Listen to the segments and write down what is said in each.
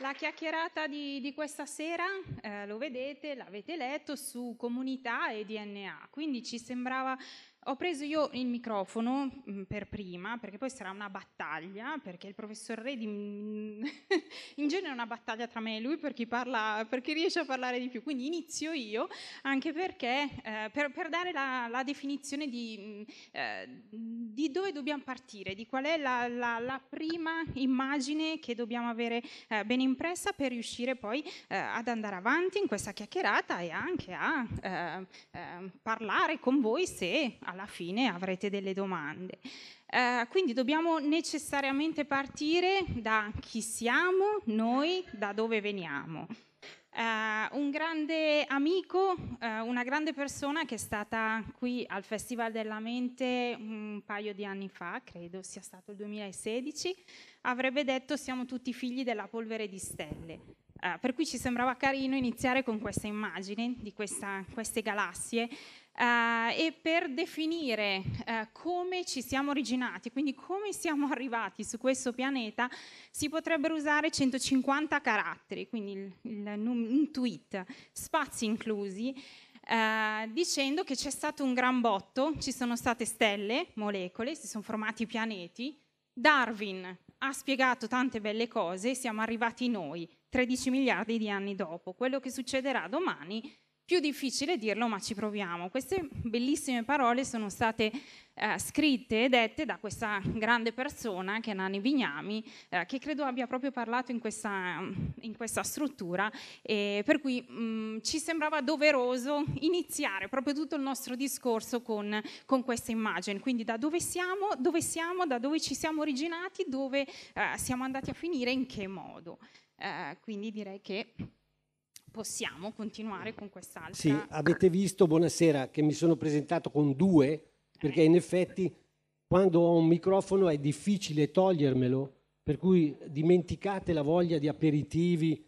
La chiacchierata di, di questa sera, eh, lo vedete, l'avete letto, su comunità e DNA, quindi ci sembrava ho preso io il microfono mm, per prima, perché poi sarà una battaglia, perché il professor Redi mm, in genere è una battaglia tra me e lui per chi, parla, per chi riesce a parlare di più. Quindi inizio io, anche perché eh, per, per, dare la, la definizione di, mm, eh, di, dove dobbiamo partire, di qual è la, la, la prima immagine che dobbiamo avere eh, ben impressa per riuscire poi eh, ad andare avanti in questa chiacchierata e anche a eh, eh, parlare con voi se alla fine avrete delle domande. Eh, quindi dobbiamo necessariamente partire da chi siamo, noi, da dove veniamo. Uh, un grande amico, uh, una grande persona che è stata qui al Festival della Mente un paio di anni fa, credo sia stato il 2016, avrebbe detto siamo tutti figli della polvere di stelle. Uh, per cui ci sembrava carino iniziare con questa immagine di questa, queste galassie Uh, e per definire uh, come ci siamo originati, quindi come siamo arrivati su questo pianeta, si potrebbero usare 150 caratteri, quindi il, il, un tweet, spazi inclusi, uh, dicendo che c'è stato un gran botto, ci sono state stelle, molecole, si sono formati pianeti, Darwin ha spiegato tante belle cose, siamo arrivati noi, 13 miliardi di anni dopo. Quello che succederà domani più difficile dirlo, ma ci proviamo. Queste bellissime parole sono state eh, scritte e dette da questa grande persona che è Nani Vignami, eh, che credo abbia proprio parlato in questa, in questa struttura, e per cui mh, mm, ci sembrava doveroso iniziare proprio tutto il nostro discorso con, con questa immagine. Quindi da dove siamo, dove siamo, da dove ci siamo originati, dove eh, siamo andati a finire, in che modo. Eh, quindi direi che possiamo continuare con quest'altra. Sì, avete visto, buonasera, che mi sono presentato con due, perché in effetti quando ho un microfono è difficile togliermelo, per cui dimenticate la voglia di aperitivi,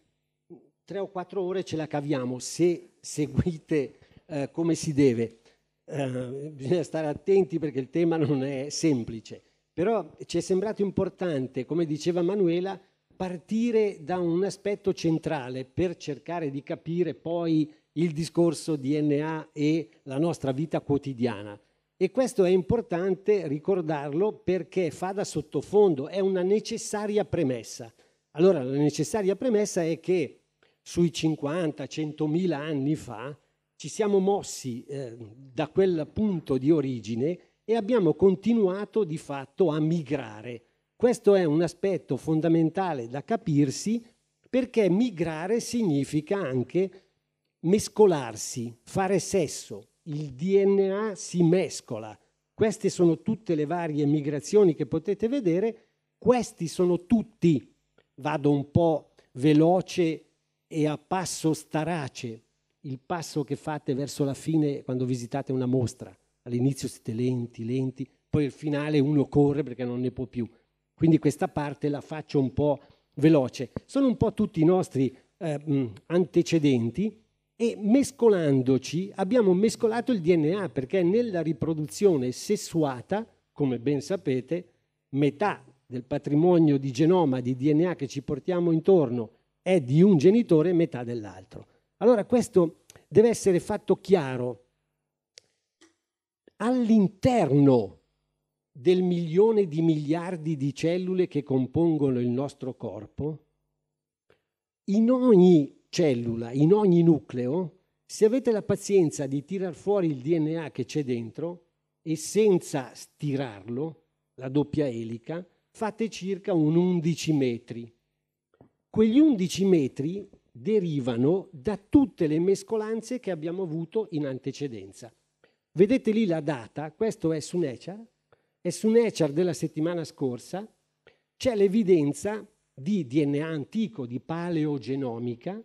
tre o quattro ore ce la caviamo se seguite eh, come si deve. Eh, bisogna stare attenti perché il tema non è semplice, però ci è sembrato importante, come diceva Manuela, partire da un aspetto centrale per cercare di capire poi il discorso DNA e la nostra vita quotidiana. E questo è importante ricordarlo perché fa da sottofondo, è una necessaria premessa. Allora, la necessaria premessa è che sui 50-100 anni fa ci siamo mossi eh, da quel punto di origine e abbiamo continuato di fatto a migrare questo è un aspetto fondamentale da capirsi perché migrare significa anche mescolarsi, fare sesso. Il DNA si mescola. Queste sono tutte le varie migrazioni che potete vedere. Questi sono tutti, vado un po' veloce e a passo starace, il passo che fate verso la fine quando visitate una mostra. All'inizio siete lenti, lenti, poi al finale uno corre perché non ne può più. Quindi questa parte la faccio un po' veloce. Sono un po' tutti i nostri eh, antecedenti e mescolandoci abbiamo mescolato il DNA perché nella riproduzione sessuata, come ben sapete, metà del patrimonio di genoma di DNA che ci portiamo intorno è di un genitore e metà dell'altro. Allora questo deve essere fatto chiaro all'interno del milione di miliardi di cellule che compongono il nostro corpo, in ogni cellula, in ogni nucleo, se avete la pazienza di tirar fuori il DNA che c'è dentro e senza stirarlo, la doppia elica, fate circa un 11 metri. Quegli 11 metri derivano da tutte le mescolanze che abbiamo avuto in antecedenza. Vedete lì la data, questo è su Nature, e su Nature della settimana scorsa c'è l'evidenza di DNA antico, di paleogenomica,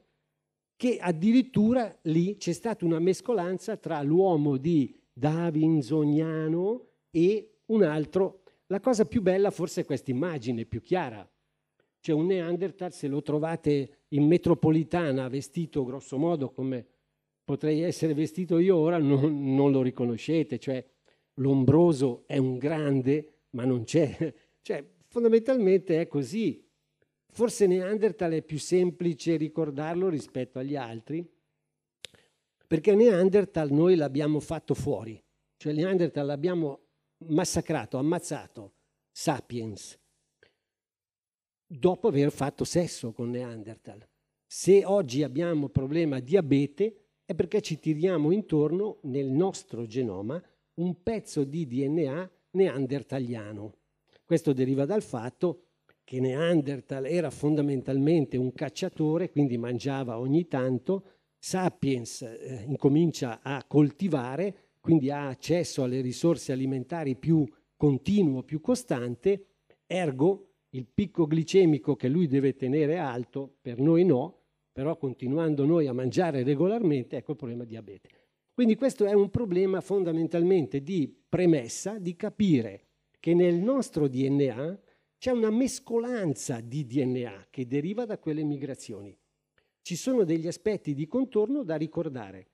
che addirittura lì c'è stata una mescolanza tra l'uomo di Davinzoniano e un altro. La cosa più bella forse è questa immagine, più chiara. C'è un Neanderthal, se lo trovate in metropolitana vestito grosso modo come potrei essere vestito io ora, non, non lo riconoscete, cioè l'ombroso è un grande, ma non c'è. Cioè, fondamentalmente è così. Forse Neanderthal è più semplice ricordarlo rispetto agli altri, perché Neanderthal noi l'abbiamo fatto fuori, cioè Neanderthal l'abbiamo massacrato, ammazzato, sapiens, dopo aver fatto sesso con Neanderthal. Se oggi abbiamo problema diabete è perché ci tiriamo intorno nel nostro genoma un pezzo di DNA neandertaliano. Questo deriva dal fatto che Neanderthal era fondamentalmente un cacciatore, quindi mangiava ogni tanto, Sapiens eh, incomincia a coltivare, quindi ha accesso alle risorse alimentari più continuo, più costante, ergo il picco glicemico che lui deve tenere alto, per noi no, però continuando noi a mangiare regolarmente, ecco il problema diabete. Quindi questo è un problema fondamentalmente di premessa, di capire che nel nostro DNA c'è una mescolanza di DNA che deriva da quelle migrazioni. Ci sono degli aspetti di contorno da ricordare.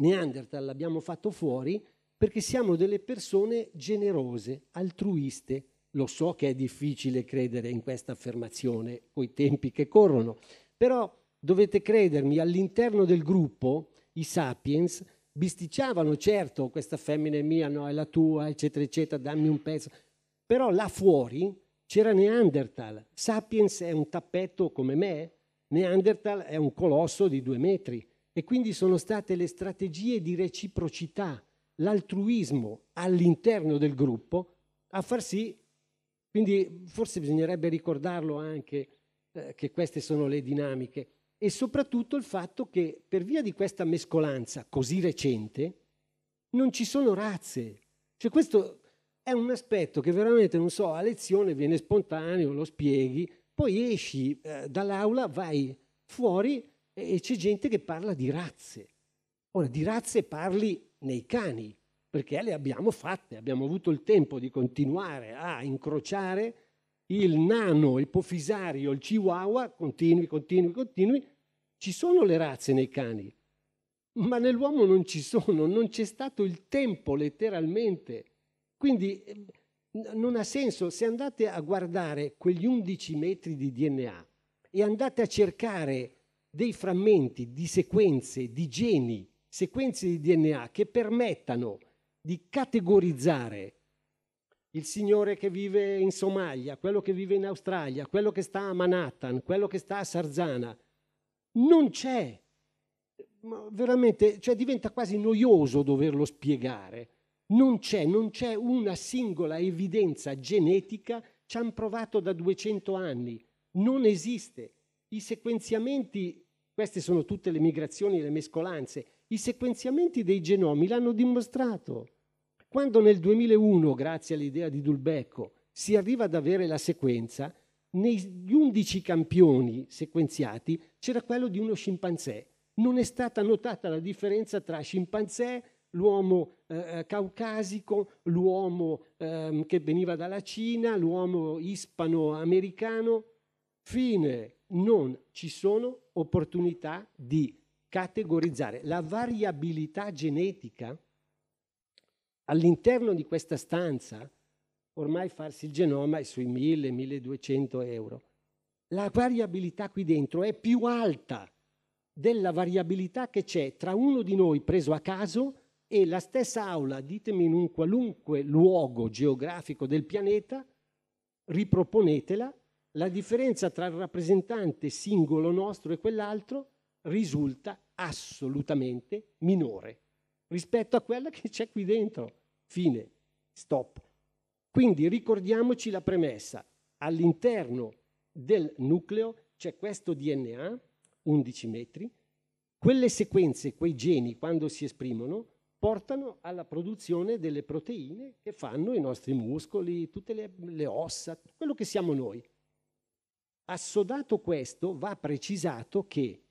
Neanderthal l'abbiamo fatto fuori perché siamo delle persone generose, altruiste. Lo so che è difficile credere in questa affermazione coi tempi che corrono, però dovete credermi, all'interno del gruppo i sapiens bisticciavano, certo, questa femmina è mia, no, è la tua, eccetera, eccetera, dammi un pezzo. Però là fuori c'era Neanderthal. Sapiens è un tappetto come me, Neanderthal è un colosso di due metri. E quindi sono state le strategie di reciprocità, l'altruismo all'interno del gruppo a far sì, quindi forse bisognerebbe ricordarlo anche eh, che queste sono le dinamiche e soprattutto il fatto che per via di questa mescolanza così recente non ci sono razze. Cioè questo è un aspetto che veramente, non so, a lezione viene spontaneo, lo spieghi, poi esci eh, dall'aula, vai fuori e c'è gente che parla di razze. Ora, di razze parli nei cani, perché le abbiamo fatte, abbiamo avuto il tempo di continuare a incrociare il nano, il pofisario, il chihuahua, continui, continui, continui. Ci sono le razze nei cani, ma nell'uomo non ci sono, non c'è stato il tempo letteralmente quindi non ha senso, se andate a guardare quegli 11 metri di DNA e andate a cercare dei frammenti di sequenze, di geni, sequenze di DNA che permettano di categorizzare il signore che vive in Somalia, quello che vive in Australia, quello che sta a Manhattan, quello che sta a Sarzana, non c'è. Veramente, cioè diventa quasi noioso doverlo spiegare non c'è, non c'è una singola evidenza genetica, ci hanno provato da 200 anni, non esiste. I sequenziamenti, queste sono tutte le migrazioni, le mescolanze, i sequenziamenti dei genomi l'hanno dimostrato. Quando nel 2001, grazie all'idea di Dulbecco, si arriva ad avere la sequenza, negli 11 campioni sequenziati c'era quello di uno scimpanzé. Non è stata notata la differenza tra scimpanzé, l'uomo eh, eh, caucasico, l'uomo eh, che veniva dalla Cina, l'uomo ispano-americano. Fine, non ci sono opportunità di categorizzare. La variabilità genetica all'interno di questa stanza, ormai farsi il genoma è sui 1000-1200 euro. La variabilità qui dentro è più alta della variabilità che c'è tra uno di noi preso a caso e la stessa aula, ditemi in un qualunque luogo geografico del pianeta, riproponetela, la differenza tra il rappresentante singolo nostro e quell'altro risulta assolutamente minore rispetto a quella che c'è qui dentro. Fine, stop. Quindi ricordiamoci la premessa. All'interno del nucleo c'è questo DNA, 11 metri, quelle sequenze, quei geni, quando si esprimono, portano alla produzione delle proteine che fanno i nostri muscoli, tutte le, le ossa, quello che siamo noi. Assodato questo, va precisato che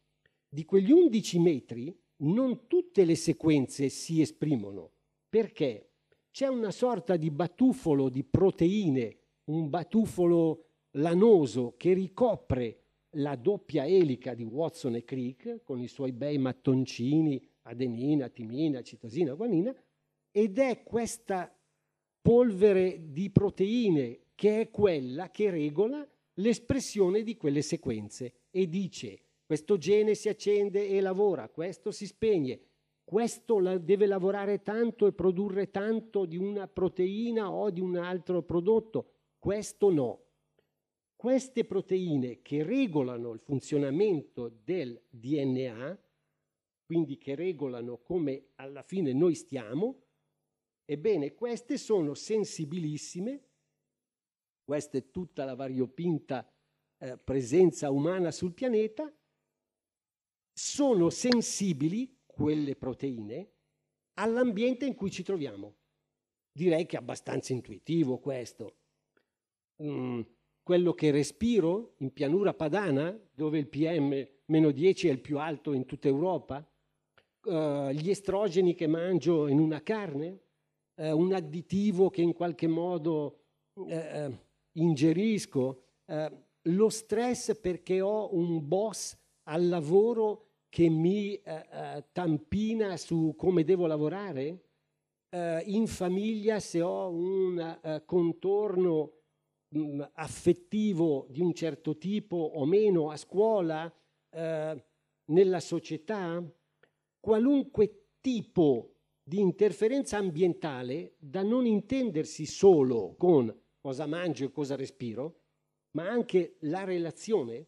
di quegli 11 metri non tutte le sequenze si esprimono, perché? C'è una sorta di batuffolo di proteine, un batuffolo lanoso che ricopre la doppia elica di Watson e Crick con i suoi bei mattoncini adenina, timina, citosina, guanina, ed è questa polvere di proteine che è quella che regola l'espressione di quelle sequenze. E dice questo gene si accende e lavora, questo si spegne, questo deve lavorare tanto e produrre tanto di una proteina o di un altro prodotto, questo no. Queste proteine che regolano il funzionamento del DNA, quindi che regolano come alla fine noi stiamo, ebbene queste sono sensibilissime, questa è tutta la variopinta eh, presenza umana sul pianeta, sono sensibili quelle proteine all'ambiente in cui ci troviamo. Direi che è abbastanza intuitivo questo. Mm, quello che respiro in pianura padana, dove il PM-10 è il più alto in tutta Europa, uh, gli estrogeni che mangio in una carne, uh, un additivo che in qualche modo uh, ingerisco, lo stress perché ho un boss al lavoro che mi eh, eh, tampina su come devo lavorare? Eh, in famiglia se ho un eh, contorno mh, mm, affettivo di un certo tipo o meno a scuola, eh, nella società? Qualunque tipo di interferenza ambientale da non intendersi solo con cosa mangio e cosa respiro, ma anche la relazione,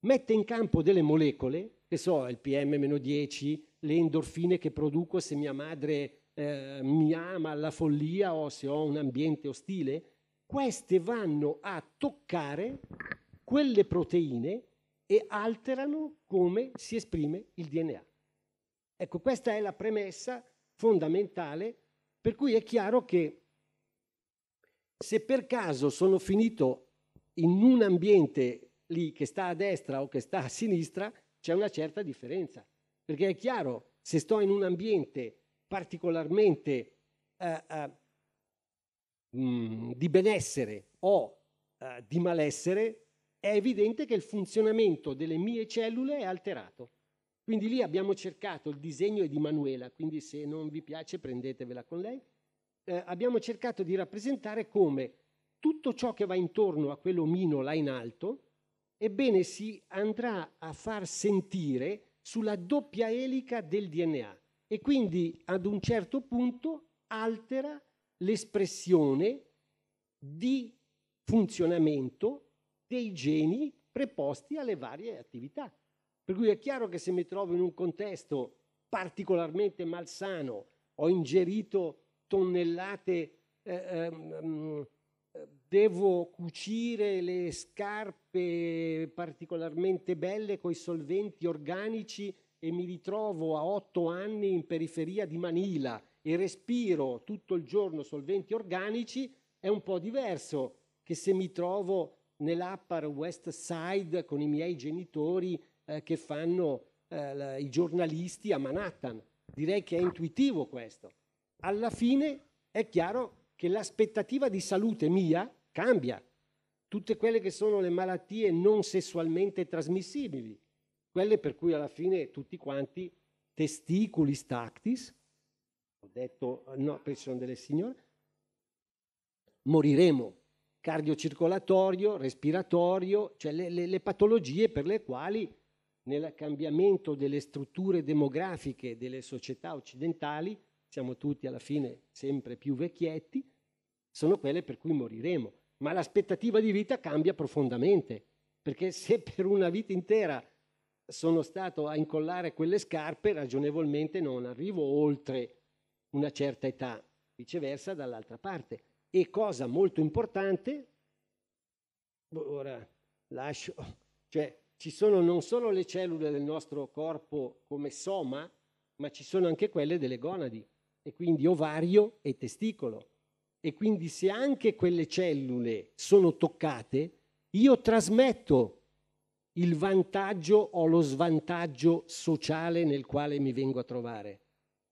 mette in campo delle molecole che so, il PM-10, le endorfine che produco se mia madre eh, mi ama alla follia o se ho un ambiente ostile, queste vanno a toccare quelle proteine e alterano come si esprime il DNA. Ecco, questa è la premessa fondamentale per cui è chiaro che se per caso sono finito in un ambiente lì che sta a destra o che sta a sinistra, c'è una certa differenza, perché è chiaro, se sto in un ambiente particolarmente eh, eh, mh, mm, di benessere o eh, di malessere, è evidente che il funzionamento delle mie cellule è alterato. Quindi lì abbiamo cercato il disegno di Manuela, quindi se non vi piace prendetevela con lei. Eh, abbiamo cercato di rappresentare come tutto ciò che va intorno a quell'omino là in alto ebbene si andrà a far sentire sulla doppia elica del DNA e quindi ad un certo punto altera l'espressione di funzionamento dei geni preposti alle varie attività. Per cui è chiaro che se mi trovo in un contesto particolarmente malsano, ho ingerito tonnellate eh, eh, devo cucire le scarpe particolarmente belle con i solventi organici e mi ritrovo a otto anni in periferia di Manila e respiro tutto il giorno solventi organici, è un po' diverso che se mi trovo nell'Upper West Side con i miei genitori eh, che fanno eh, i giornalisti a Manhattan. Direi che è intuitivo questo. Alla fine è chiaro che l'aspettativa di salute mia cambia. Tutte quelle che sono le malattie non sessualmente trasmissibili, quelle per cui alla fine tutti quanti testicoli stactis, ho detto no, perché sono delle signore, moriremo cardiocircolatorio, respiratorio, cioè le, le, le, patologie per le quali nel cambiamento delle strutture demografiche delle società occidentali, siamo tutti alla fine sempre più vecchietti, sono quelle per cui moriremo ma l'aspettativa di vita cambia profondamente, perché se per una vita intera sono stato a incollare quelle scarpe, ragionevolmente non arrivo oltre una certa età, viceversa dall'altra parte. E cosa molto importante, ora lascio, cioè ci sono non solo le cellule del nostro corpo come soma, ma ci sono anche quelle delle gonadi, e quindi ovario e testicolo. E quindi se anche quelle cellule sono toccate, io trasmetto il vantaggio o lo svantaggio sociale nel quale mi vengo a trovare.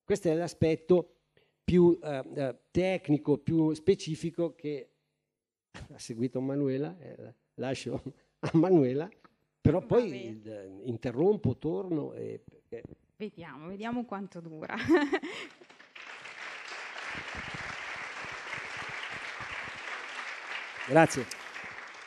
Questo è l'aspetto più eh, eh tecnico, più specifico che ha seguito Manuela, eh, lascio a Manuela, però poi eh, interrompo, torno e... Vediamo, vediamo quanto dura. Grazie.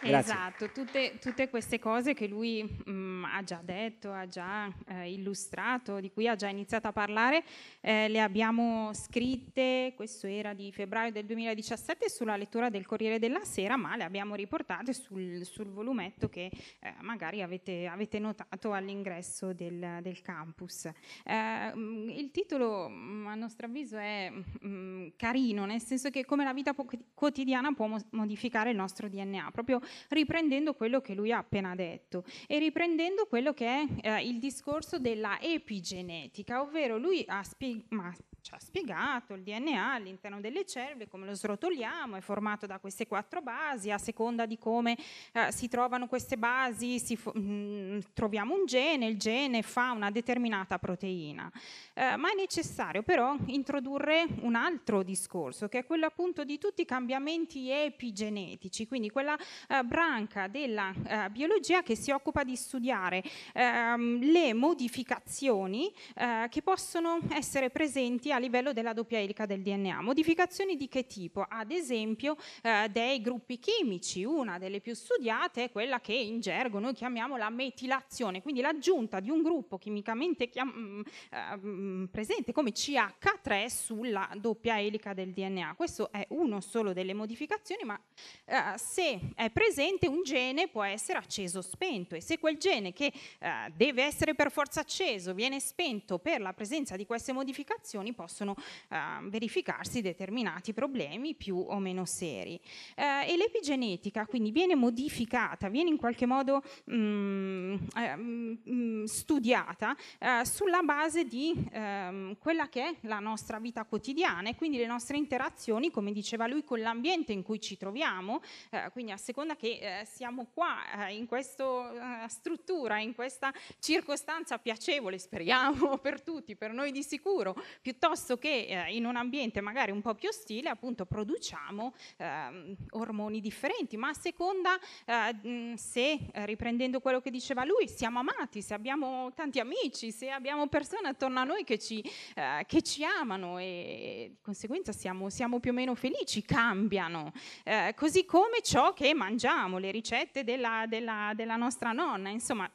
Grazie. Esatto, tutte, tutte, queste cose che lui mh, mm, ha già detto, ha già eh, illustrato, di cui ha già iniziato a parlare, eh, le abbiamo scritte, questo era di febbraio del 2017, sulla lettura del Corriere della Sera, ma le abbiamo riportate sul, sul volumetto che eh, magari avete, avete, notato all'ingresso del, del campus. Eh, mm, il titolo, mm, a nostro avviso, è mh, carino, nel senso che come la vita quotidiana può mo- modificare il nostro DNA, proprio riprendendo quello che lui ha appena detto e riprendendo quello che è eh, il discorso della epigenetica, ovvero lui ha spiegato ci ha spiegato il DNA all'interno delle cellule, come lo srotoliamo, è formato da queste quattro basi, a seconda di come eh, si trovano queste basi fo- mh, mm, troviamo un gene, il gene fa una determinata proteina. Eh, ma è necessario però introdurre un altro discorso, che è quello appunto di tutti i cambiamenti epigenetici, quindi quella eh, branca della eh, biologia che si occupa di studiare ehm, le modificazioni eh, che possono essere presenti a livello della doppia elica del DNA. Modificazioni di che tipo? Ad esempio eh, dei gruppi chimici, una delle più studiate è quella che in gergo noi chiamiamo la metilazione, quindi l'aggiunta di un gruppo chimicamente chiam- eh, presente come CH3 sulla doppia elica del DNA. Questo è uno solo delle modificazioni, ma eh, se è presente un gene può essere acceso o spento e se quel gene che eh, deve essere per forza acceso viene spento per la presenza di queste modificazioni, possono uh, verificarsi determinati problemi più o meno seri. Uh, e l'epigenetica quindi viene modificata, viene in qualche modo mh, mm, eh, mh, mm, studiata uh, sulla base di ehm, quella che è la nostra vita quotidiana e quindi le nostre interazioni, come diceva lui, con l'ambiente in cui ci troviamo, quindi a seconda che siamo qua in questa struttura, in questa circostanza piacevole, speriamo per tutti, per noi di sicuro, piuttosto che eh, in un ambiente magari un po' più ostile, appunto produciamo eh, ormoni differenti, ma a seconda eh, se, eh, riprendendo quello che diceva lui, siamo amati, se abbiamo tanti amici, se abbiamo persone attorno a noi che ci, eh, che ci amano e di conseguenza siamo, siamo, più o meno felici, cambiano. Eh, così come ciò che mangiamo, le ricette della, della, della nostra nonna, insomma,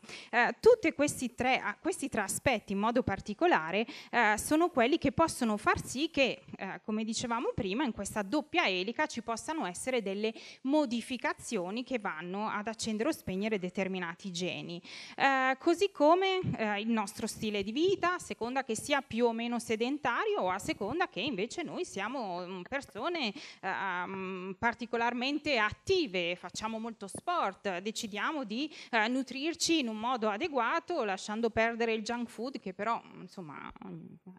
tutti questi tre, questi tre aspetti in modo particolare sono quelli che possono far sì che, eh, come dicevamo prima, in questa doppia elica ci possano essere delle modificazioni che vanno ad accendere o spegnere determinati geni. Eh, così come eh, il nostro stile di vita, a seconda che sia più o meno sedentario o a seconda che invece noi siamo mm, persone ehm, particolarmente attive, facciamo molto sport, decidiamo di eh, nutrirci in un modo adeguato, lasciando perdere il junk food che però insomma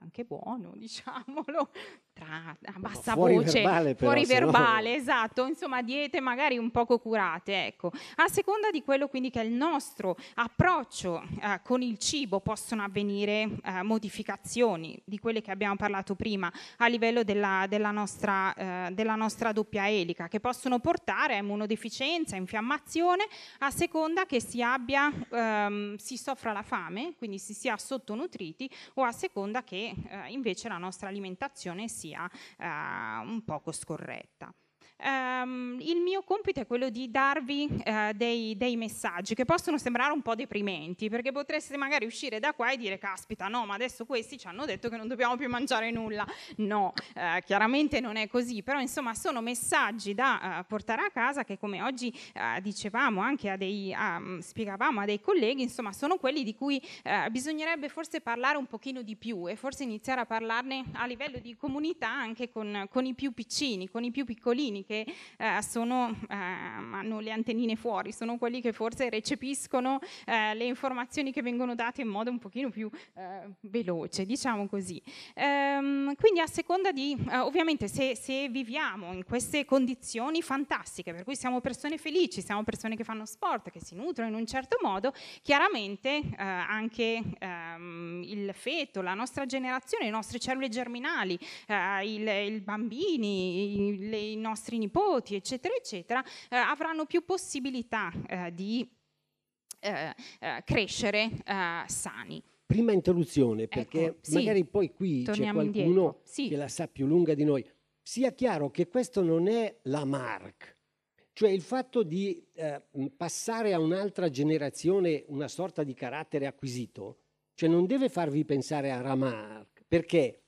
anche buono diciamolo, tra, a bassa fuori voce, verbale però, fuori verbale, no... esatto, insomma diete magari un poco curate, ecco. A seconda di quello quindi che è il nostro approccio eh, con il cibo possono avvenire eh, modificazioni di quelle che abbiamo parlato prima a livello della, della, nostra, eh, della nostra doppia elica, che possono portare a immunodeficienza, infiammazione, a seconda che si abbia, ehm, si soffra la fame, quindi si sia sottonutriti, o a seconda che eh, invece la nostra alimentazione sia eh, un poco scorretta. Um, il mio compito è quello di darvi uh, dei, dei, messaggi che possono sembrare un po' deprimenti, perché potreste magari uscire da qua e dire, caspita, no, ma adesso questi ci hanno detto che non dobbiamo più mangiare nulla. No, uh, chiaramente non è così, però insomma sono messaggi da uh, portare a casa che come oggi dicevamo anche a dei, spiegavamo a dei colleghi, insomma sono quelli di cui bisognerebbe forse parlare un pochino di più e forse iniziare a parlarne a livello di comunità anche con, con i più piccini, con i più piccolini che eh, sono, eh, hanno le antennine fuori, sono quelli che forse recepiscono eh, le informazioni che vengono date in modo un pochino più eh, veloce, diciamo così. Ehm, quindi a seconda di, eh, ovviamente se, se, viviamo in queste condizioni fantastiche, per cui siamo persone felici, siamo persone che fanno sport, che si nutrono in un certo modo, chiaramente eh, anche ehm, il feto, la nostra generazione, le nostre cellule germinali, i bambini, i, le, i nostri nipoti, eccetera, eccetera, eh, avranno più possibilità eh, di eh, eh crescere eh, sani. Prima interruzione, perché ecco, sì. magari poi qui Torniamo c'è qualcuno sì. che la sa più lunga di noi. Sia chiaro che questo non è la MARC, Cioè il fatto di passare a un'altra generazione una sorta di carattere acquisito, cioè non deve farvi pensare a Ramark, perché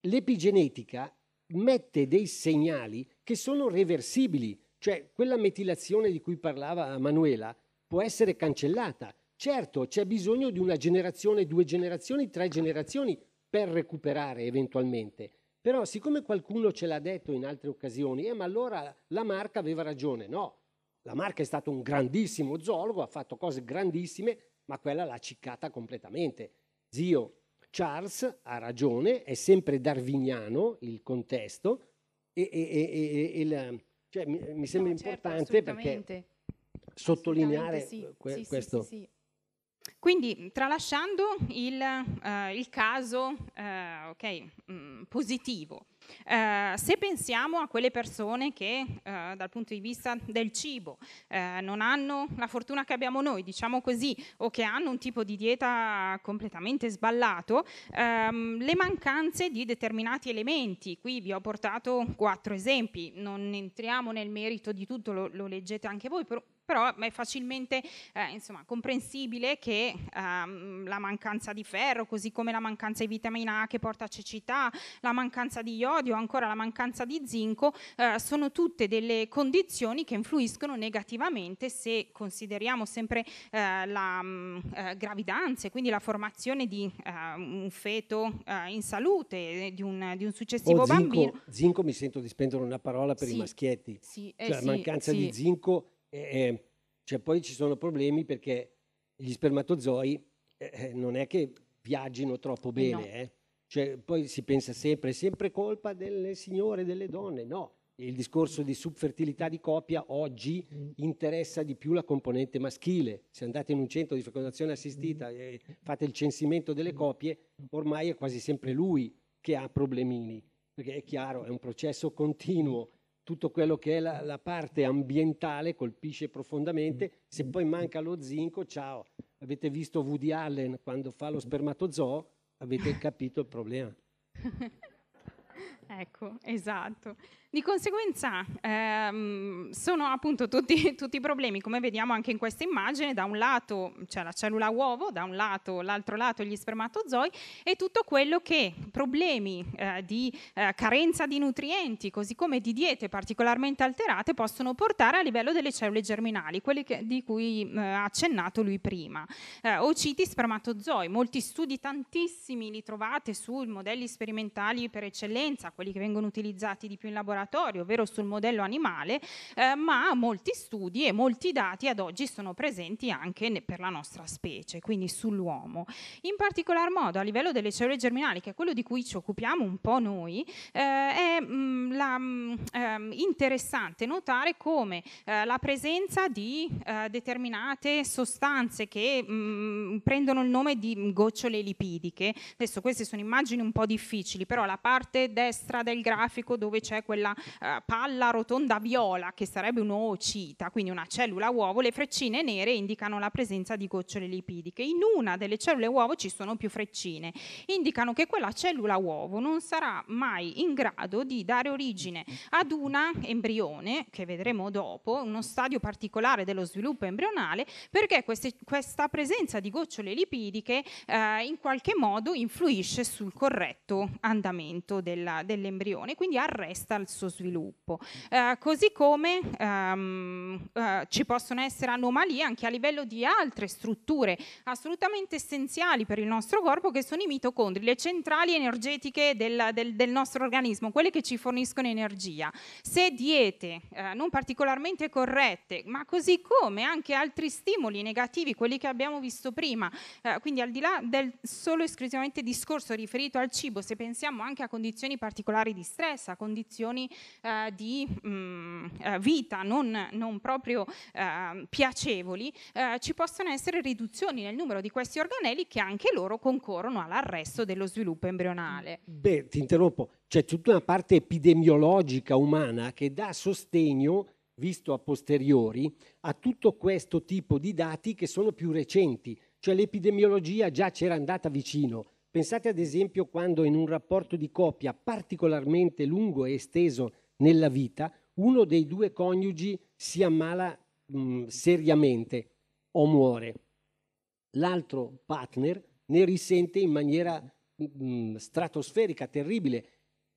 l'epigenetica mette dei segnali che sono reversibili, cioè quella metilazione di cui parlava Manuela può essere cancellata. Certo, c'è bisogno di una generazione, due generazioni, tre generazioni per recuperare eventualmente. Però siccome qualcuno ce l'ha detto in altre occasioni, eh, ma allora la Marca aveva ragione. No, la Marca è stato un grandissimo zoologo, ha fatto cose grandissime, ma quella l'ha ciccata completamente. Zio Charles ha ragione, è sempre darwiniano il contesto e, e, e, il, cioè, mi, mi, sembra no, certo, importante perché sottolineare sì. Que- sì, questo. Sì, quindi, tralasciando il, uh, il caso uh, okay, mh, positivo, uh, se pensiamo a quelle persone che dal punto di vista del cibo non hanno la fortuna che abbiamo noi, diciamo così, o che hanno un tipo di dieta completamente sballato, um, le mancanze di determinati elementi, qui vi ho portato quattro esempi, non entriamo nel merito di tutto, lo, lo leggete anche voi, però però è facilmente eh, insomma, comprensibile che ehm, la mancanza di ferro, così come la mancanza di vitamina A che porta a cecità, la mancanza di iodio, ancora la mancanza di zinco, eh, sono tutte delle condizioni che influiscono negativamente se consideriamo sempre eh, la mh, mm, eh, gravidanza e quindi la formazione di eh, un feto eh, in salute, di un, di un successivo oh, zinco, bambino. Zinco mi sento di spendere una parola per sì, i maschietti. Sì, cioè, la mancanza sì. di zinco eh, cioè poi ci sono problemi perché gli spermatozoi eh, non è che viaggino troppo bene, no. eh. cioè, poi si pensa sempre, è sempre colpa delle signore, delle donne, no. Il discorso di subfertilità di coppia oggi mm. interessa di più la componente maschile. Se andate in un centro di fecondazione assistita mm. e fate il censimento delle mm. coppie, ormai è quasi sempre lui che ha problemini, perché è chiaro, è un processo continuo tutto quello che è la, la, parte ambientale colpisce profondamente, se poi manca lo zinco, ciao, avete visto Woody Allen quando fa lo spermatozoo, avete capito il problema. ecco, esatto. Di conseguenza ehm, sono appunto tutti, tutti, problemi, come vediamo anche in questa immagine, da un lato c'è la cellula uovo, da un lato, l'altro lato gli spermatozoi e tutto quello che problemi eh, di eh, carenza di nutrienti, così come di diete particolarmente alterate, possono portare a livello delle cellule germinali, quelle che, di cui eh, ha accennato lui prima. Eh, ociti spermatozoi, molti studi, tantissimi li trovate sui modelli sperimentali per eccellenza, quelli che vengono utilizzati di più in laboratorio laboratorio, ovvero sul modello animale, eh, ma molti studi e molti dati ad oggi sono presenti anche per la nostra specie, quindi sull'uomo. In particolar modo a livello delle cellule germinali, che è quello di cui ci occupiamo un po' noi, eh, è mh, mm, la, mh, mm, eh, interessante notare come eh, la presenza di eh, determinate sostanze che mh, mm, prendono il nome di gocciole lipidiche, adesso queste sono immagini un po' difficili, però la parte destra del grafico dove c'è quella eh, palla rotonda viola, che sarebbe un oocita, quindi una cellula uovo, le freccine nere indicano la presenza di gocciole lipidiche. In una delle cellule uovo ci sono più freccine, indicano che quella cellula uovo non sarà mai in grado di dare origine ad una embrione, che vedremo dopo, uno stadio particolare dello sviluppo embrionale, perché queste, questa presenza di gocciole lipidiche eh, in qualche modo influisce sul corretto andamento della, dell'embrione, quindi arresta il suo sviluppo. Eh, così come ehm, eh, ci possono essere anomalie anche a livello di altre strutture assolutamente essenziali per il nostro corpo che sono i mitocondri, le centrali energetiche del, del, del nostro organismo, quelle che ci forniscono energia. Se diete eh, non particolarmente corrette, ma così come anche altri stimoli negativi, quelli che abbiamo visto prima, eh, quindi al di là del solo esclusivamente discorso riferito al cibo, se pensiamo anche a condizioni particolari di stress, a condizioni eh, di mh, mm, eh, vita non, non proprio eh, piacevoli, eh, ci possono essere riduzioni nel numero di questi organelli che anche loro concorrono all'arresto dello sviluppo embrionale. Beh, ti interrompo, c'è tutta una parte epidemiologica umana che dà sostegno visto a posteriori, a tutto questo tipo di dati che sono più recenti, cioè l'epidemiologia già c'era andata vicino, Pensate ad esempio quando in un rapporto di coppia particolarmente lungo e esteso nella vita, uno dei due coniugi si ammala mh, seriamente o muore, l'altro partner ne risente in maniera mh, stratosferica, terribile.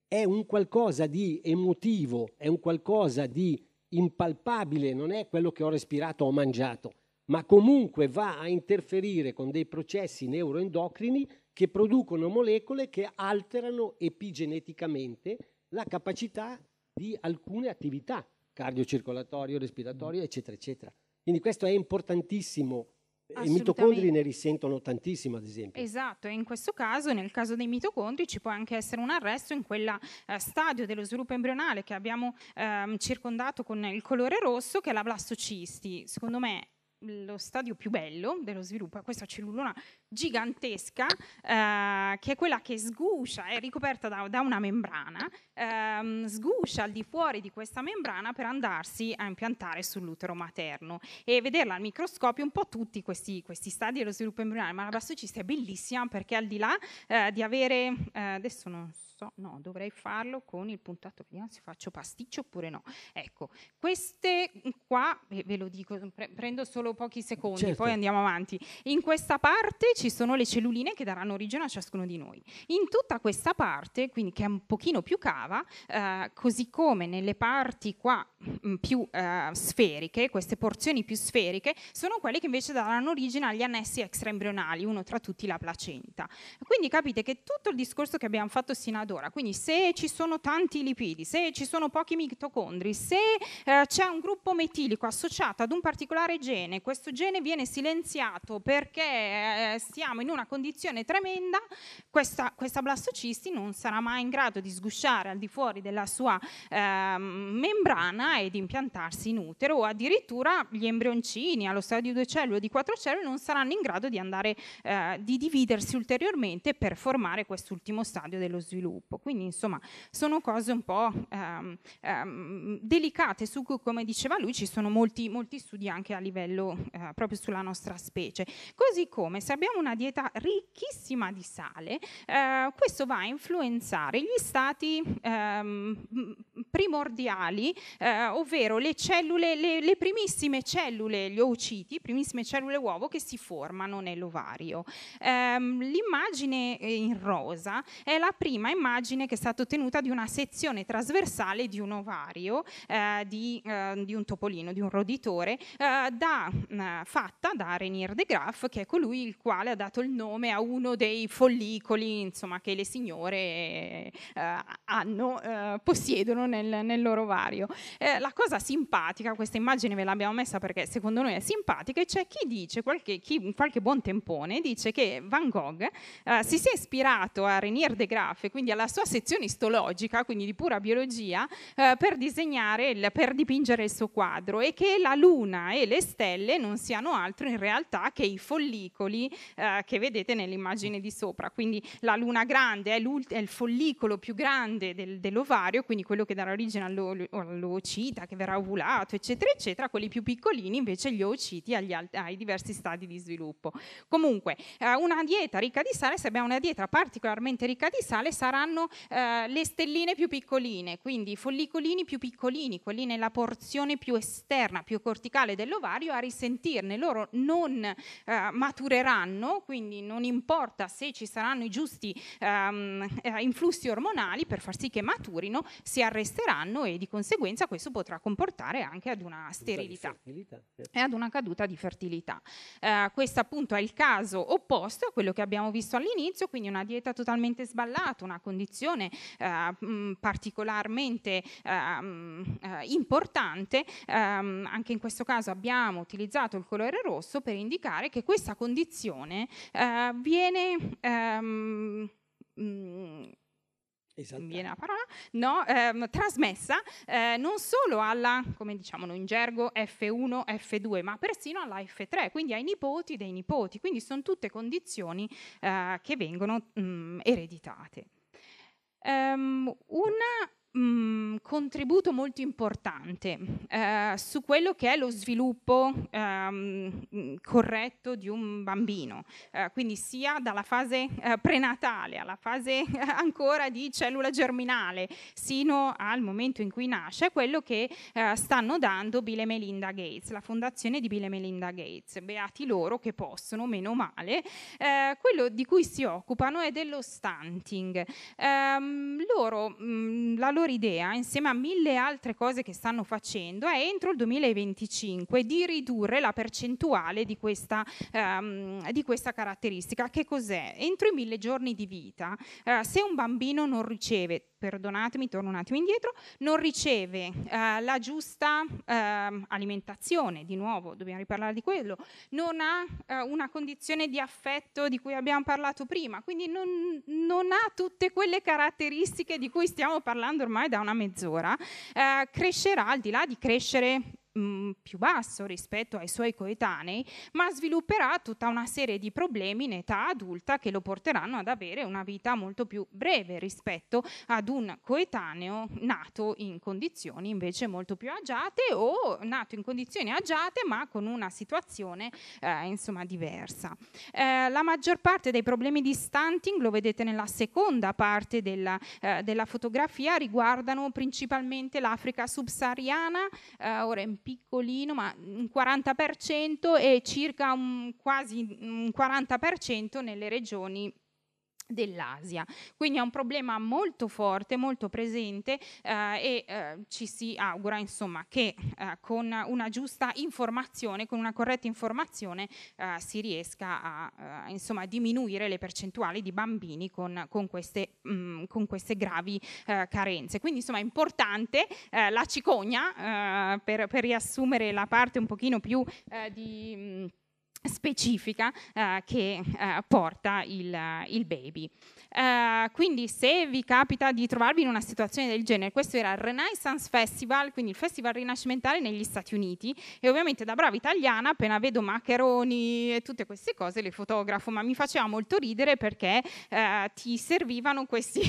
È un qualcosa di emotivo, è un qualcosa di impalpabile, non è quello che ho respirato o mangiato, ma comunque va a interferire con dei processi neuroendocrini che producono molecole che alterano epigeneticamente la capacità di alcune attività cardiocircolatorio, respiratorio, eccetera, eccetera. Quindi questo è importantissimo. I mitocondri ne risentono tantissimo, ad esempio. Esatto, e in questo caso, nel caso dei mitocondri, ci può anche essere un arresto in quel eh, stadio dello sviluppo embrionale che abbiamo ehm, circondato con il colore rosso, che è la blastocisti. Secondo me lo stadio più bello dello sviluppo è questa cellulona gigantesca eh, che è quella che sguscia, è ricoperta da, da una membrana, ehm, sguscia al di fuori di questa membrana per andarsi a impiantare sull'utero materno e vederla al microscopio un po' tutti questi, questi stadi dello sviluppo embrionale, ma la blastocista è bellissima perché al di là eh, di avere, eh, adesso non so, so, no, dovrei farlo con il puntato, vediamo se faccio pasticcio oppure no. Ecco, queste qua, ve lo dico, pre- prendo solo pochi secondi, certo. poi andiamo avanti. In questa parte ci sono le celluline che daranno origine a ciascuno di noi. In tutta questa parte, quindi che è un pochino più cava, eh, così come nelle parti qua più eh, sferiche, queste porzioni più sferiche, sono quelle che invece daranno origine agli annessi extraembrionali, uno tra tutti la placenta. Quindi capite che tutto il discorso che abbiamo fatto sino ad ora. Quindi se ci sono tanti lipidi, se ci sono pochi mitocondri, se eh, c'è un gruppo metilico associato ad un particolare gene, questo gene viene silenziato perché eh, siamo in una condizione tremenda, questa, questa, blastocisti non sarà mai in grado di sgusciare al di fuori della sua eh, membrana e di impiantarsi in utero o addirittura gli embrioncini allo stadio di due cellule o di quattro cellule non saranno in grado di andare eh, di dividersi ulteriormente per formare quest'ultimo stadio dello sviluppo. Quindi insomma sono cose un po' ehm, ehm, delicate su cui come diceva lui ci sono molti, molti studi anche a livello eh, proprio sulla nostra specie. Così come se abbiamo una dieta ricchissima di sale, eh, questo va a influenzare gli stati ehm, primordiali, eh, ovvero le cellule, le, le, primissime cellule, gli oociti, primissime cellule uovo che si formano nell'ovario. Ehm, l'immagine in rosa è la prima immagine che è stata ottenuta di una sezione trasversale di un ovario, eh, di, eh, di, un topolino, di un roditore, eh, da, eh, fatta da Renier de Graaf, che è colui il quale ha dato il nome a uno dei follicoli insomma, che le signore eh, hanno, eh, possiedono nel, nel, loro ovario. La cosa simpatica, questa immagine ve l'abbiamo messa perché secondo noi è simpatica, e c'è chi dice, qualche, chi, qualche buon tempone, dice che Van Gogh si sia ispirato a Renier de Graaf, quindi alla sua sezione istologica, quindi di pura biologia, eh, per disegnare, il, per dipingere il suo quadro e che la luna e le stelle non siano altro in realtà che i follicoli eh, che vedete nell'immagine di sopra. Quindi la luna grande è, è il follicolo più grande del, dell'ovario, quindi quello che darà origine all'oocita che verrà ovulato, eccetera, eccetera. Quelli più piccolini invece gli oociti agli, ai diversi stadi di sviluppo. Comunque, eh, una dieta ricca di sale, se abbiamo una dieta particolarmente ricca di sale, saranno saranno eh, le stelline più piccoline, quindi i follicolini più piccolini, quelli nella porzione più esterna, più corticale dell'ovario, a risentirne. Loro non eh, matureranno, quindi non importa se ci saranno i giusti ehm, eh, influssi ormonali per far sì che maturino, si arresteranno e di conseguenza questo potrà comportare anche ad una sterilità certo. e ad una caduta di fertilità. Eh, questo appunto è il caso opposto a quello che abbiamo visto all'inizio, quindi una dieta totalmente sballata, una condizione eh, particolarmente ehm, eh, importante, ehm, anche in questo caso abbiamo utilizzato il colore rosso per indicare che questa condizione eh, viene ehm, mh, viene la parola, no, ehm, trasmessa eh, non solo alla, come diciamo in gergo, F1, F2, ma persino alla F3, quindi ai nipoti dei nipoti. Quindi sono tutte condizioni eh, che vengono mh, ereditate. Um, una mh, contributo molto importante eh, su quello che è lo sviluppo ehm, corretto di un bambino, eh, quindi sia dalla fase eh, prenatale alla fase ancora di cellula germinale, sino al momento in cui nasce, quello che eh, stanno dando Bill e Melinda Gates, la fondazione di Bill e Melinda Gates. Beati loro che possono, meno male. Eh, quello di cui si occupano è dello stunting. Ehm, loro, mh, mm, la loro idea, insieme a mille altre cose che stanno facendo, è entro il 2025 di ridurre la percentuale di questa, ehm, di questa caratteristica. Che cos'è? Entro i mille giorni di vita, eh, se un bambino non riceve perdonatemi, torno un attimo indietro, non riceve eh, la giusta eh, alimentazione, di nuovo dobbiamo riparlare di quello, non ha eh, una condizione di affetto di cui abbiamo parlato prima, quindi non, non, ha tutte quelle caratteristiche di cui stiamo parlando ormai da una mezz'ora, eh, crescerà al di là di crescere mh, mm, più basso rispetto ai suoi coetanei, ma svilupperà tutta una serie di problemi in età adulta che lo porteranno ad avere una vita molto più breve rispetto ad un coetaneo nato in condizioni invece molto più agiate o nato in condizioni agiate ma con una situazione eh, insomma diversa. Eh, la maggior parte dei problemi di stunting, lo vedete nella seconda parte della, eh, della fotografia, riguardano principalmente l'Africa subsahariana, eh, ora in piccolino, ma un 40% e circa un, quasi un 40% nelle regioni dell'Asia. Quindi è un problema molto forte, molto presente eh, e eh, ci si augura insomma che eh, con una giusta informazione, con una corretta informazione eh, si riesca a eh, insomma, diminuire le percentuali di bambini con, con, queste, mh, mm, con queste, gravi eh, carenze. Quindi insomma è importante la cicogna per, per, riassumere la parte un pochino più di... Mh, mm, specifica eh, che eh, porta il, il baby. Uh, quindi se vi capita di trovarvi in una situazione del genere, questo era il Renaissance Festival, quindi il festival rinascimentale negli Stati Uniti e ovviamente da brava italiana appena vedo maccheroni e tutte queste cose le fotografo, ma mi faceva molto ridere perché uh, ti servivano questi,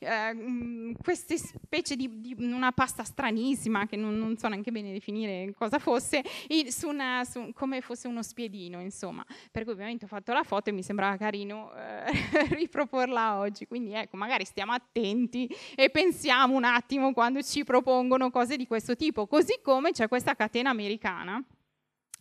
uh, queste specie di, di, una pasta stranissima che non, non, so neanche bene definire cosa fosse, su una, su, come fosse uno spiedino, insomma. Per cui ovviamente ho fatto la foto e mi sembrava carino riproporre proporla oggi. Quindi ecco, magari stiamo attenti e pensiamo un attimo quando ci propongono cose di questo tipo. Così come c'è questa catena americana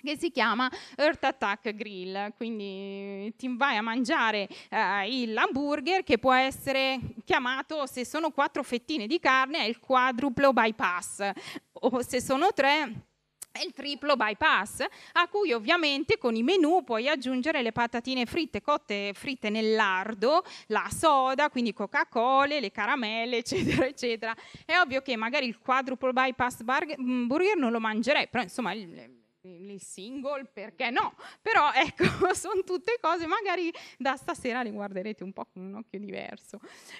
che si chiama Earth Attack Grill, quindi ti vai a mangiare eh, l'hamburger che può essere chiamato, se sono quattro fettine di carne, è il quadruplo bypass, o se sono tre è il triplo bypass, a cui ovviamente con i menù puoi aggiungere le patatine fritte cotte fritte nel lardo, la soda, quindi Coca-Cola, le caramelle, eccetera, eccetera. È ovvio che magari il quadruple bypass mm, burger non lo mangerei, però insomma il, il single, perché no? Però ecco, sono tutte cose, magari da stasera le guarderete un po' con un occhio diverso.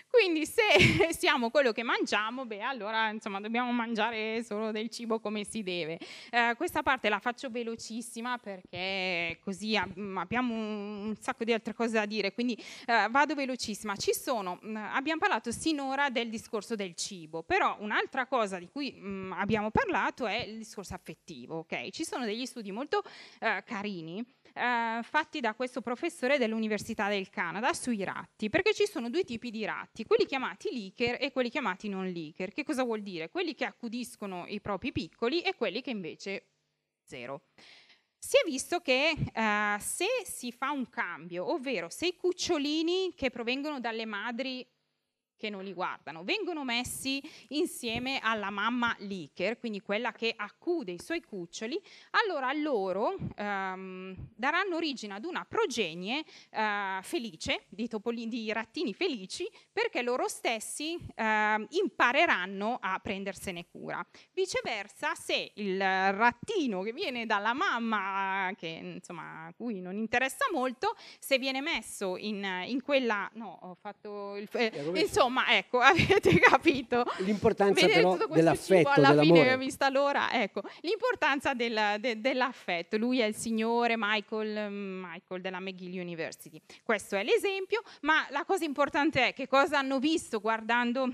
Quindi se siamo quello che mangiamo, beh, allora insomma dobbiamo mangiare solo del cibo come si deve. Eh, questa parte la faccio velocissima perché così abbiamo un sacco di altre cose da dire, quindi eh, vado velocissima. Ci sono, abbiamo parlato sinora del discorso del cibo, però un'altra cosa di cui mh, abbiamo parlato è il discorso affettivo, ok? Ci sono degli studi molto eh, carini eh, fatti da questo professore dell'Università del Canada sui ratti, perché ci sono due tipi di ratti, quelli chiamati leaker e quelli chiamati non leaker. Che cosa vuol dire? Quelli che accudiscono i propri piccoli e quelli che invece zero. Si è visto che eh, se si fa un cambio, ovvero se i cucciolini che provengono dalle madri che non li guardano. Vengono messi insieme alla mamma leaker, quindi quella che accude i suoi cuccioli, allora loro ehm, daranno origine ad una progenie eh, felice, di, topoli, di, rattini felici, perché loro stessi eh, impareranno a prendersene cura. Viceversa, se il rattino che viene dalla mamma, che insomma a cui non interessa molto, se viene messo in, in quella... No, ho fatto il... Eh, insomma, insomma, ecco, avete capito. L'importanza però dell'affetto, alla dell'amore. fine, vista l'ora, ecco, l'importanza del, de, dell'affetto. Lui è il signore Michael, Michael della McGill University. Questo è l'esempio, ma la cosa importante è che cosa hanno visto guardando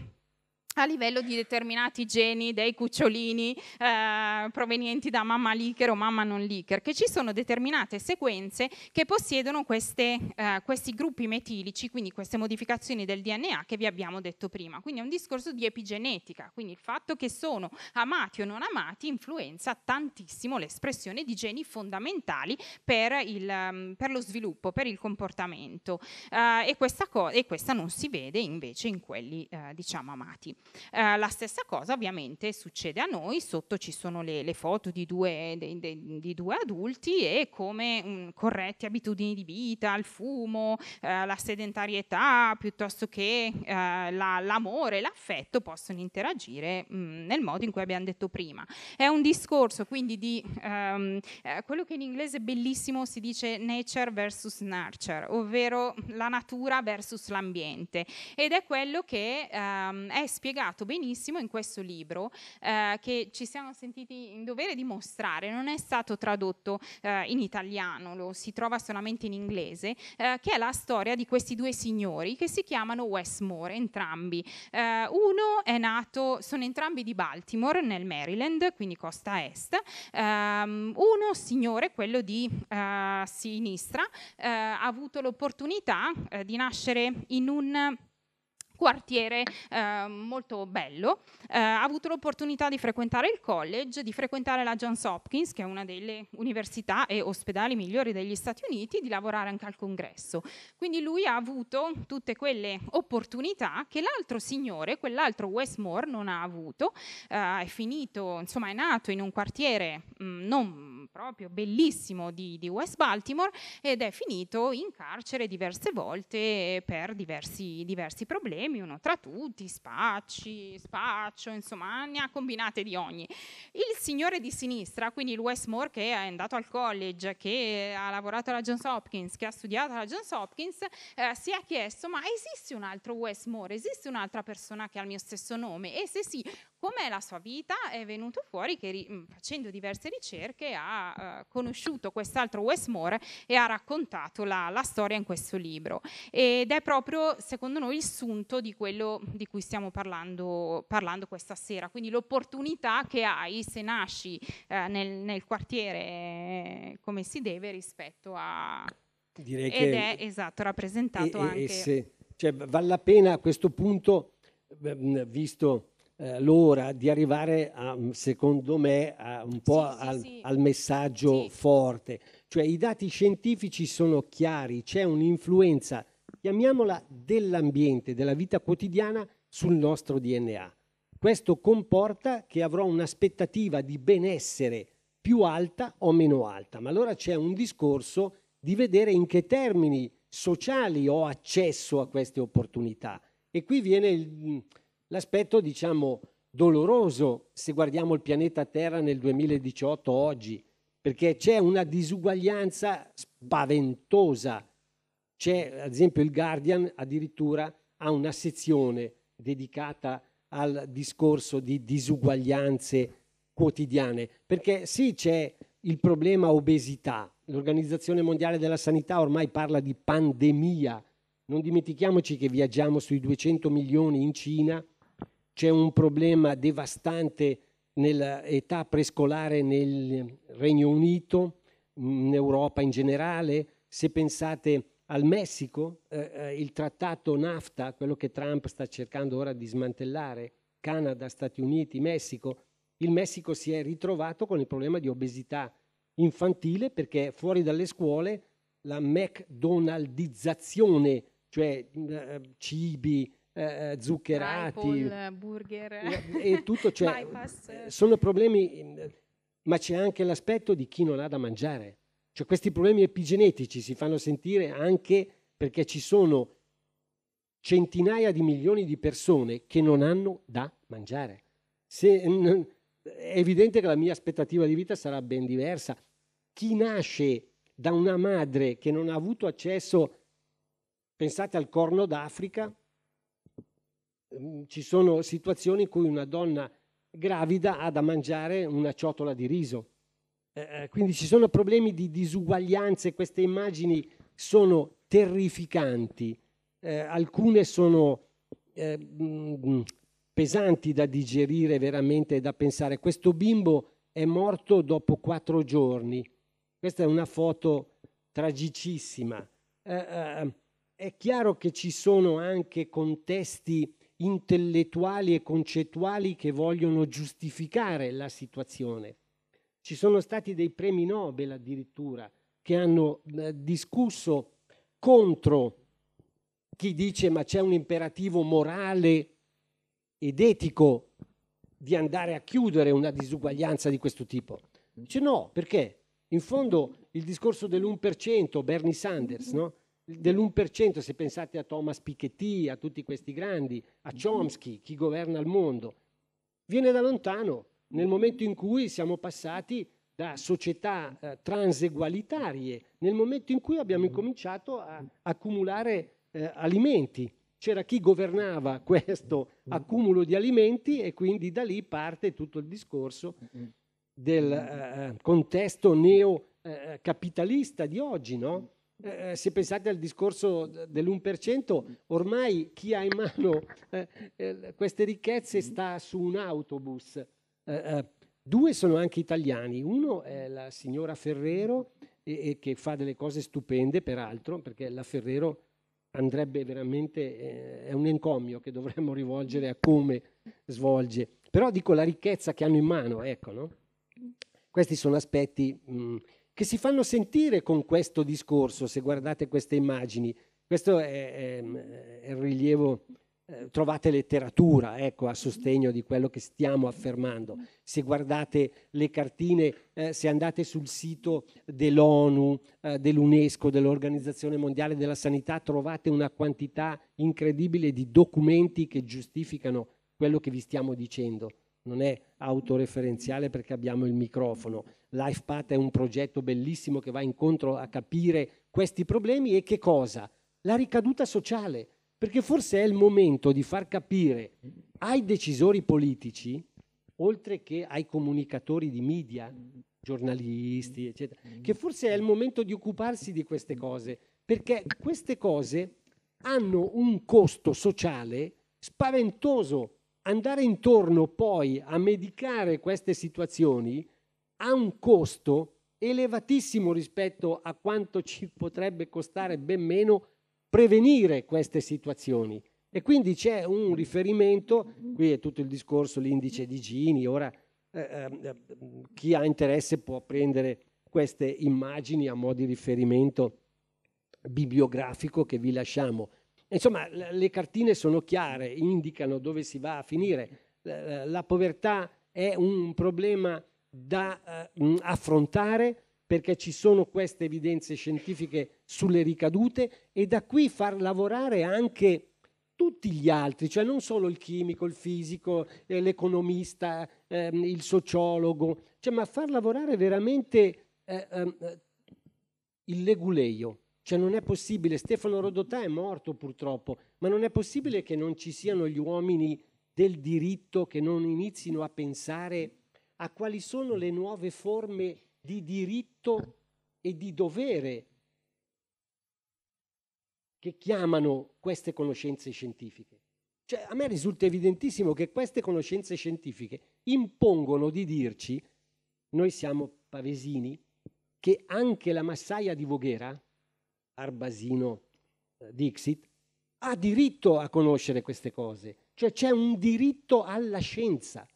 a livello di determinati geni dei cucciolini eh, provenienti da mamma leaker o mamma non leaker, che ci sono determinate sequenze che possiedono queste, eh, questi gruppi metilici, quindi queste modificazioni del DNA che vi abbiamo detto prima. Quindi è un discorso di epigenetica, quindi il fatto che sono amati o non amati influenza tantissimo l'espressione di geni fondamentali per, il, mm, per lo sviluppo, per il comportamento eh, e, questa e, questa non si vede invece in quelli eh, diciamo amati. Eh, la stessa cosa ovviamente succede a noi, sotto ci sono le, le foto di due, de, de, di due, adulti e come mh, mm, corrette abitudini di vita, il fumo, eh, la sedentarietà, piuttosto che eh, la, l'amore, l'affetto possono interagire mh, mm, nel modo in cui abbiamo detto prima. È un discorso quindi di ehm, eh, quello che in inglese bellissimo si dice nature versus nurture, ovvero la natura versus l'ambiente ed è quello che ehm, è spiegato spiegato benissimo in questo libro eh, che ci siamo sentiti in dovere di mostrare, non è stato tradotto eh, in italiano, lo si trova solamente in inglese, eh, che è la storia di questi due signori che si chiamano Westmore, entrambi. Eh, uno è nato, sono entrambi di Baltimore, nel Maryland, quindi costa est. Ehm, uno signore, quello di eh, sinistra, eh, ha avuto l'opportunità di nascere in un quartiere eh, molto bello, eh, ha avuto l'opportunità di frequentare il college, di frequentare la Johns Hopkins, che è una delle università e ospedali migliori degli Stati Uniti, di lavorare anche al congresso. Quindi lui ha avuto tutte quelle opportunità che l'altro signore, quell'altro Westmore, non ha avuto. Eh, è finito, insomma, è nato in un quartiere mh, mm, non proprio bellissimo di, di West Baltimore ed è finito in carcere diverse volte per diversi, diversi problemi uno tra tutti, spacci, spaccio, insomma, ne ha combinate di ogni. Il signore di sinistra, quindi il Westmore che è andato al college, che ha lavorato alla Johns Hopkins, che ha studiato alla Johns Hopkins, eh, si è chiesto, ma esiste un altro Westmore, esiste un'altra persona che ha il mio stesso nome? E se sì, com'è la sua vita? È venuto fuori che facendo diverse ricerche ha uh, conosciuto quest'altro Westmore e ha raccontato la, la storia in questo libro. Ed è proprio, secondo noi, il sunto di quello di cui stiamo parlando, parlando questa sera, quindi l'opportunità che hai se nasci eh, nel, nel, quartiere eh, come si deve rispetto a... Direi ed è esatto, rappresentato e, anche... E se, cioè, vale la pena a questo punto, visto eh, l'ora, di arrivare, a, secondo me, a un po' sì, al, sì, al, messaggio forte. Cioè i dati scientifici sono chiari, c'è un'influenza chiamiamola dell'ambiente, della vita quotidiana sul nostro DNA. Questo comporta che avrò un'aspettativa di benessere più alta o meno alta, ma allora c'è un discorso di vedere in che termini sociali ho accesso a queste opportunità. E qui viene il, l'aspetto, diciamo, doloroso se guardiamo il pianeta Terra nel 2018 oggi, perché c'è una disuguaglianza spaventosa. C'è, ad esempio, il Guardian addirittura ha una sezione dedicata al discorso di disuguaglianze quotidiane, perché sì c'è il problema obesità, l'Organizzazione Mondiale della Sanità ormai parla di pandemia, non dimentichiamoci che viaggiamo sui 200 milioni in Cina, c'è un problema devastante nell'età prescolare nel Regno Unito, in Europa in generale, se pensate al Messico, eh, eh, il trattato NAFTA, quello che Trump sta cercando ora di smantellare, Canada, Stati Uniti, Messico, il Messico si è ritrovato con il problema di obesità infantile perché fuori dalle scuole la McDonaldizzazione, cioè eh, cibi, eh, eh zuccherati, Apple, burger e tutto, cioè, sono problemi, ma c'è anche l'aspetto di chi non ha da mangiare cioè questi problemi epigenetici si fanno sentire anche perché ci sono centinaia di milioni di persone che non hanno da mangiare. Se, è evidente che la mia aspettativa di vita sarà ben diversa. Chi nasce da una madre che non ha avuto accesso, pensate al corno d'Africa, ci sono situazioni in cui una donna gravida ha da mangiare una ciotola di riso eh, eh, quindi ci sono problemi di disuguaglianze, queste immagini sono terrificanti, eh, alcune sono eh, mh, mm, pesanti da digerire veramente, da pensare. Questo bimbo è morto dopo quattro giorni. Questa è una foto tragicissima. Eh, eh, è chiaro che ci sono anche contesti intellettuali e concettuali che vogliono giustificare la situazione. Ci sono stati dei premi Nobel addirittura che hanno eh, discusso contro chi dice ma c'è un imperativo morale ed etico di andare a chiudere una disuguaglianza di questo tipo. Dice no, perché? In fondo il discorso dell'1%, Bernie Sanders, no? Dell'1%, se pensate a Thomas Piketty, a tutti questi grandi, a Chomsky, chi governa il mondo, viene da lontano, nel momento in cui siamo passati da società eh, transegualitarie, nel momento in cui abbiamo incominciato a accumulare eh, alimenti. C'era chi governava questo accumulo di alimenti e quindi da lì parte tutto il discorso del eh, contesto neocapitalista eh, di oggi, no? Eh, eh, se pensate al discorso dell'1%, ormai chi ha in mano eh, eh, queste ricchezze sta su un autobus. Eh, due sono anche italiani, uno è la signora Ferrero, e, e che fa delle cose stupende peraltro, perché la Ferrero andrebbe veramente, è un encomio che dovremmo rivolgere a come svolge. Però dico la ricchezza che hanno in mano, ecco, no? Questi sono aspetti mh, che si fanno sentire con questo discorso, se guardate queste immagini. Questo è, è, è il rilievo, eh, trovate letteratura ecco, a sostegno di quello che stiamo affermando. Se guardate le cartine, eh, se andate sul sito dell'ONU, eh, dell'UNESCO, dell'Organizzazione Mondiale della Sanità, trovate una quantità incredibile di documenti che giustificano quello che vi stiamo dicendo non è autoreferenziale perché abbiamo il microfono. LifePath è un progetto bellissimo che va incontro a capire questi problemi e che cosa? La ricaduta sociale, perché forse è il momento di far capire ai decisori politici, oltre che ai comunicatori di media, giornalisti, eccetera, che forse è il momento di occuparsi di queste cose, perché queste cose hanno un costo sociale spaventoso andare intorno poi a medicare queste situazioni ha un costo elevatissimo rispetto a quanto ci potrebbe costare ben meno prevenire queste situazioni. E quindi c'è un riferimento, qui è tutto il discorso, l'indice di Gini, ora eh, eh, chi ha interesse può prendere queste immagini a mo' di riferimento bibliografico che vi lasciamo. Insomma, le cartine sono chiare, indicano dove si va a finire. La povertà è un problema da uh, affrontare perché ci sono queste evidenze scientifiche sulle ricadute e da qui far lavorare anche tutti gli altri, cioè non solo il chimico, il fisico, eh, l'economista, eh, il sociologo, cioè, ma far lavorare veramente eh, ehm, il leguleio, cioè non è possibile, Stefano Rodotà è morto purtroppo, ma non è possibile che non ci siano gli uomini del diritto che non inizino a pensare a quali sono le nuove forme di diritto e di dovere che chiamano queste conoscenze scientifiche. Cioè, a me risulta evidentissimo che queste conoscenze scientifiche impongono di dirci, noi siamo pavesini, che anche la massaia di Voghera, Arbasino eh, Dixit, ha diritto a conoscere queste cose, cioè c'è un diritto alla scienza.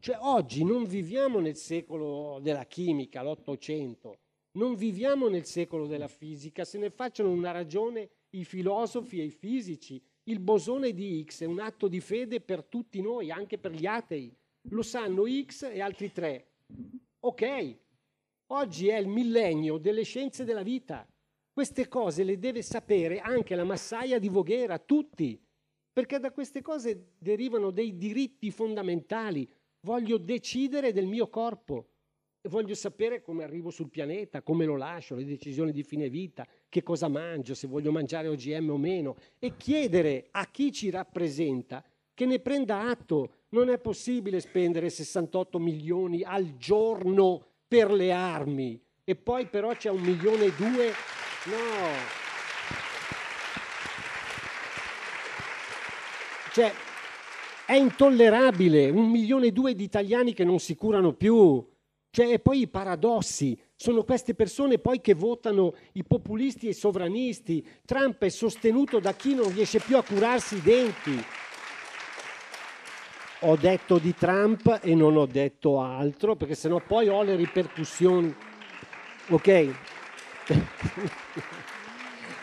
Cioè oggi non viviamo nel secolo della chimica, l'Ottocento, non viviamo nel secolo della fisica, se ne facciano una ragione i filosofi e i fisici. Il bosone di X è un atto di fede per tutti noi, anche per gli atei. Lo sanno X e altri tre. Ok, oggi è il millennio delle scienze della vita. Queste cose le deve sapere anche la massaia di Voghera, tutti, perché da queste cose derivano dei diritti fondamentali. Voglio decidere del mio corpo voglio sapere come arrivo sul pianeta, come lo lascio, le decisioni di fine vita, che cosa mangio, se voglio mangiare OGM o meno e chiedere a chi ci rappresenta che ne prenda atto. Non è possibile spendere 68 milioni al giorno per le armi e poi però c'è un milione e due No. Cioè, È intollerabile, un milione e due di italiani che non si curano più. Cioè, e poi i paradossi, sono queste persone poi che votano i populisti e i sovranisti. Trump è sostenuto da chi non riesce più a curarsi i denti. Ho detto di Trump e non ho detto altro, perché sennò poi ho le ripercussioni. Ok?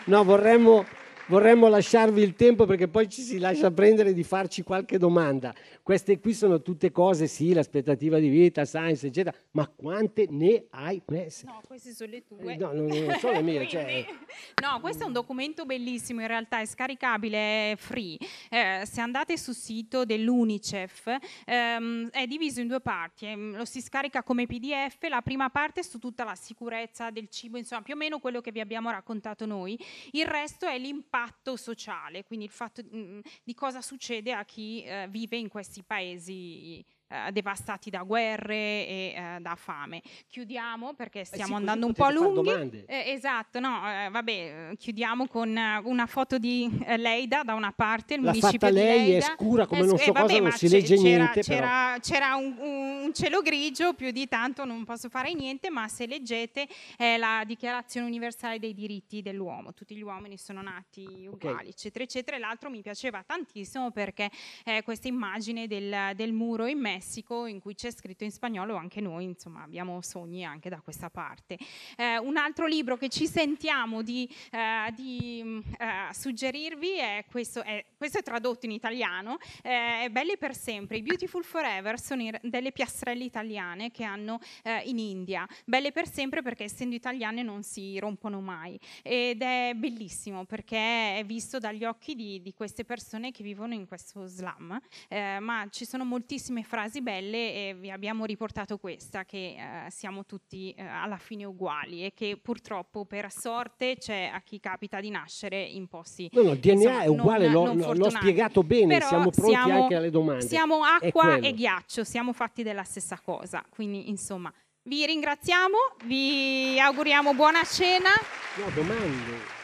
No, vorremmo, vorremmo lasciarvi il tempo perché poi ci si lascia prendere di farci qualche domanda. Queste qui sono tutte cose, sì, l'aspettativa di vita, science, eccetera, ma quante ne hai messe? No, queste sono le tue. No, non, non sono le mie. cioè... No, questo è un documento bellissimo, in realtà è scaricabile, è free. Eh, se andate sul sito dell'UNICEF ehm, è diviso in due parti, eh, lo si scarica come PDF, la prima parte è su tutta la sicurezza del cibo, insomma più o meno quello che vi abbiamo raccontato noi, il resto è l'impatto sociale, quindi il fatto mm, di cosa succede a chi eh, vive in questi paesi eh, devastati da guerre e eh, da fame. Chiudiamo perché stiamo eh sì, andando un po' lunghi. Eh, esatto, no, eh, vabbè, chiudiamo con eh, una foto di Leida da una parte, il L'ha municipio fatta lei, è scura come non so vabbè, cosa, non si legge c'era, niente. C'era, c'era un, un, cielo grigio, più di tanto non posso fare niente, ma se leggete è la Dichiarazione Universale dei diritti dell'uomo, tutti gli uomini sono nati uguali, okay. eccetera, eccetera. L'altro mi piaceva tantissimo perché questa immagine del, del muro in Messico Messico in cui c'è scritto in spagnolo, anche noi insomma abbiamo sogni anche da questa parte. Eh, un altro libro che ci sentiamo di, eh, di eh, suggerirvi è questo, è questo, è tradotto in italiano, eh, è Belle per sempre, i Beautiful Forever sono delle piastrelle italiane che hanno eh, in India, belle per sempre perché essendo italiane non si rompono mai ed è bellissimo perché è visto dagli occhi di, di queste persone che vivono in questo slam, eh, ma ci sono moltissime frasi frasi belle e vi abbiamo riportato questa, che eh, siamo tutti eh, alla fine uguali e che purtroppo per sorte c'è a chi capita di nascere in posti No, no, il DNA insomma, è uguale, non, l'ho, non l'ho, spiegato bene, Però siamo pronti siamo, anche alle domande. Siamo acqua e ghiaccio, siamo fatti della stessa cosa, quindi insomma vi ringraziamo, vi auguriamo buona cena. No, domande.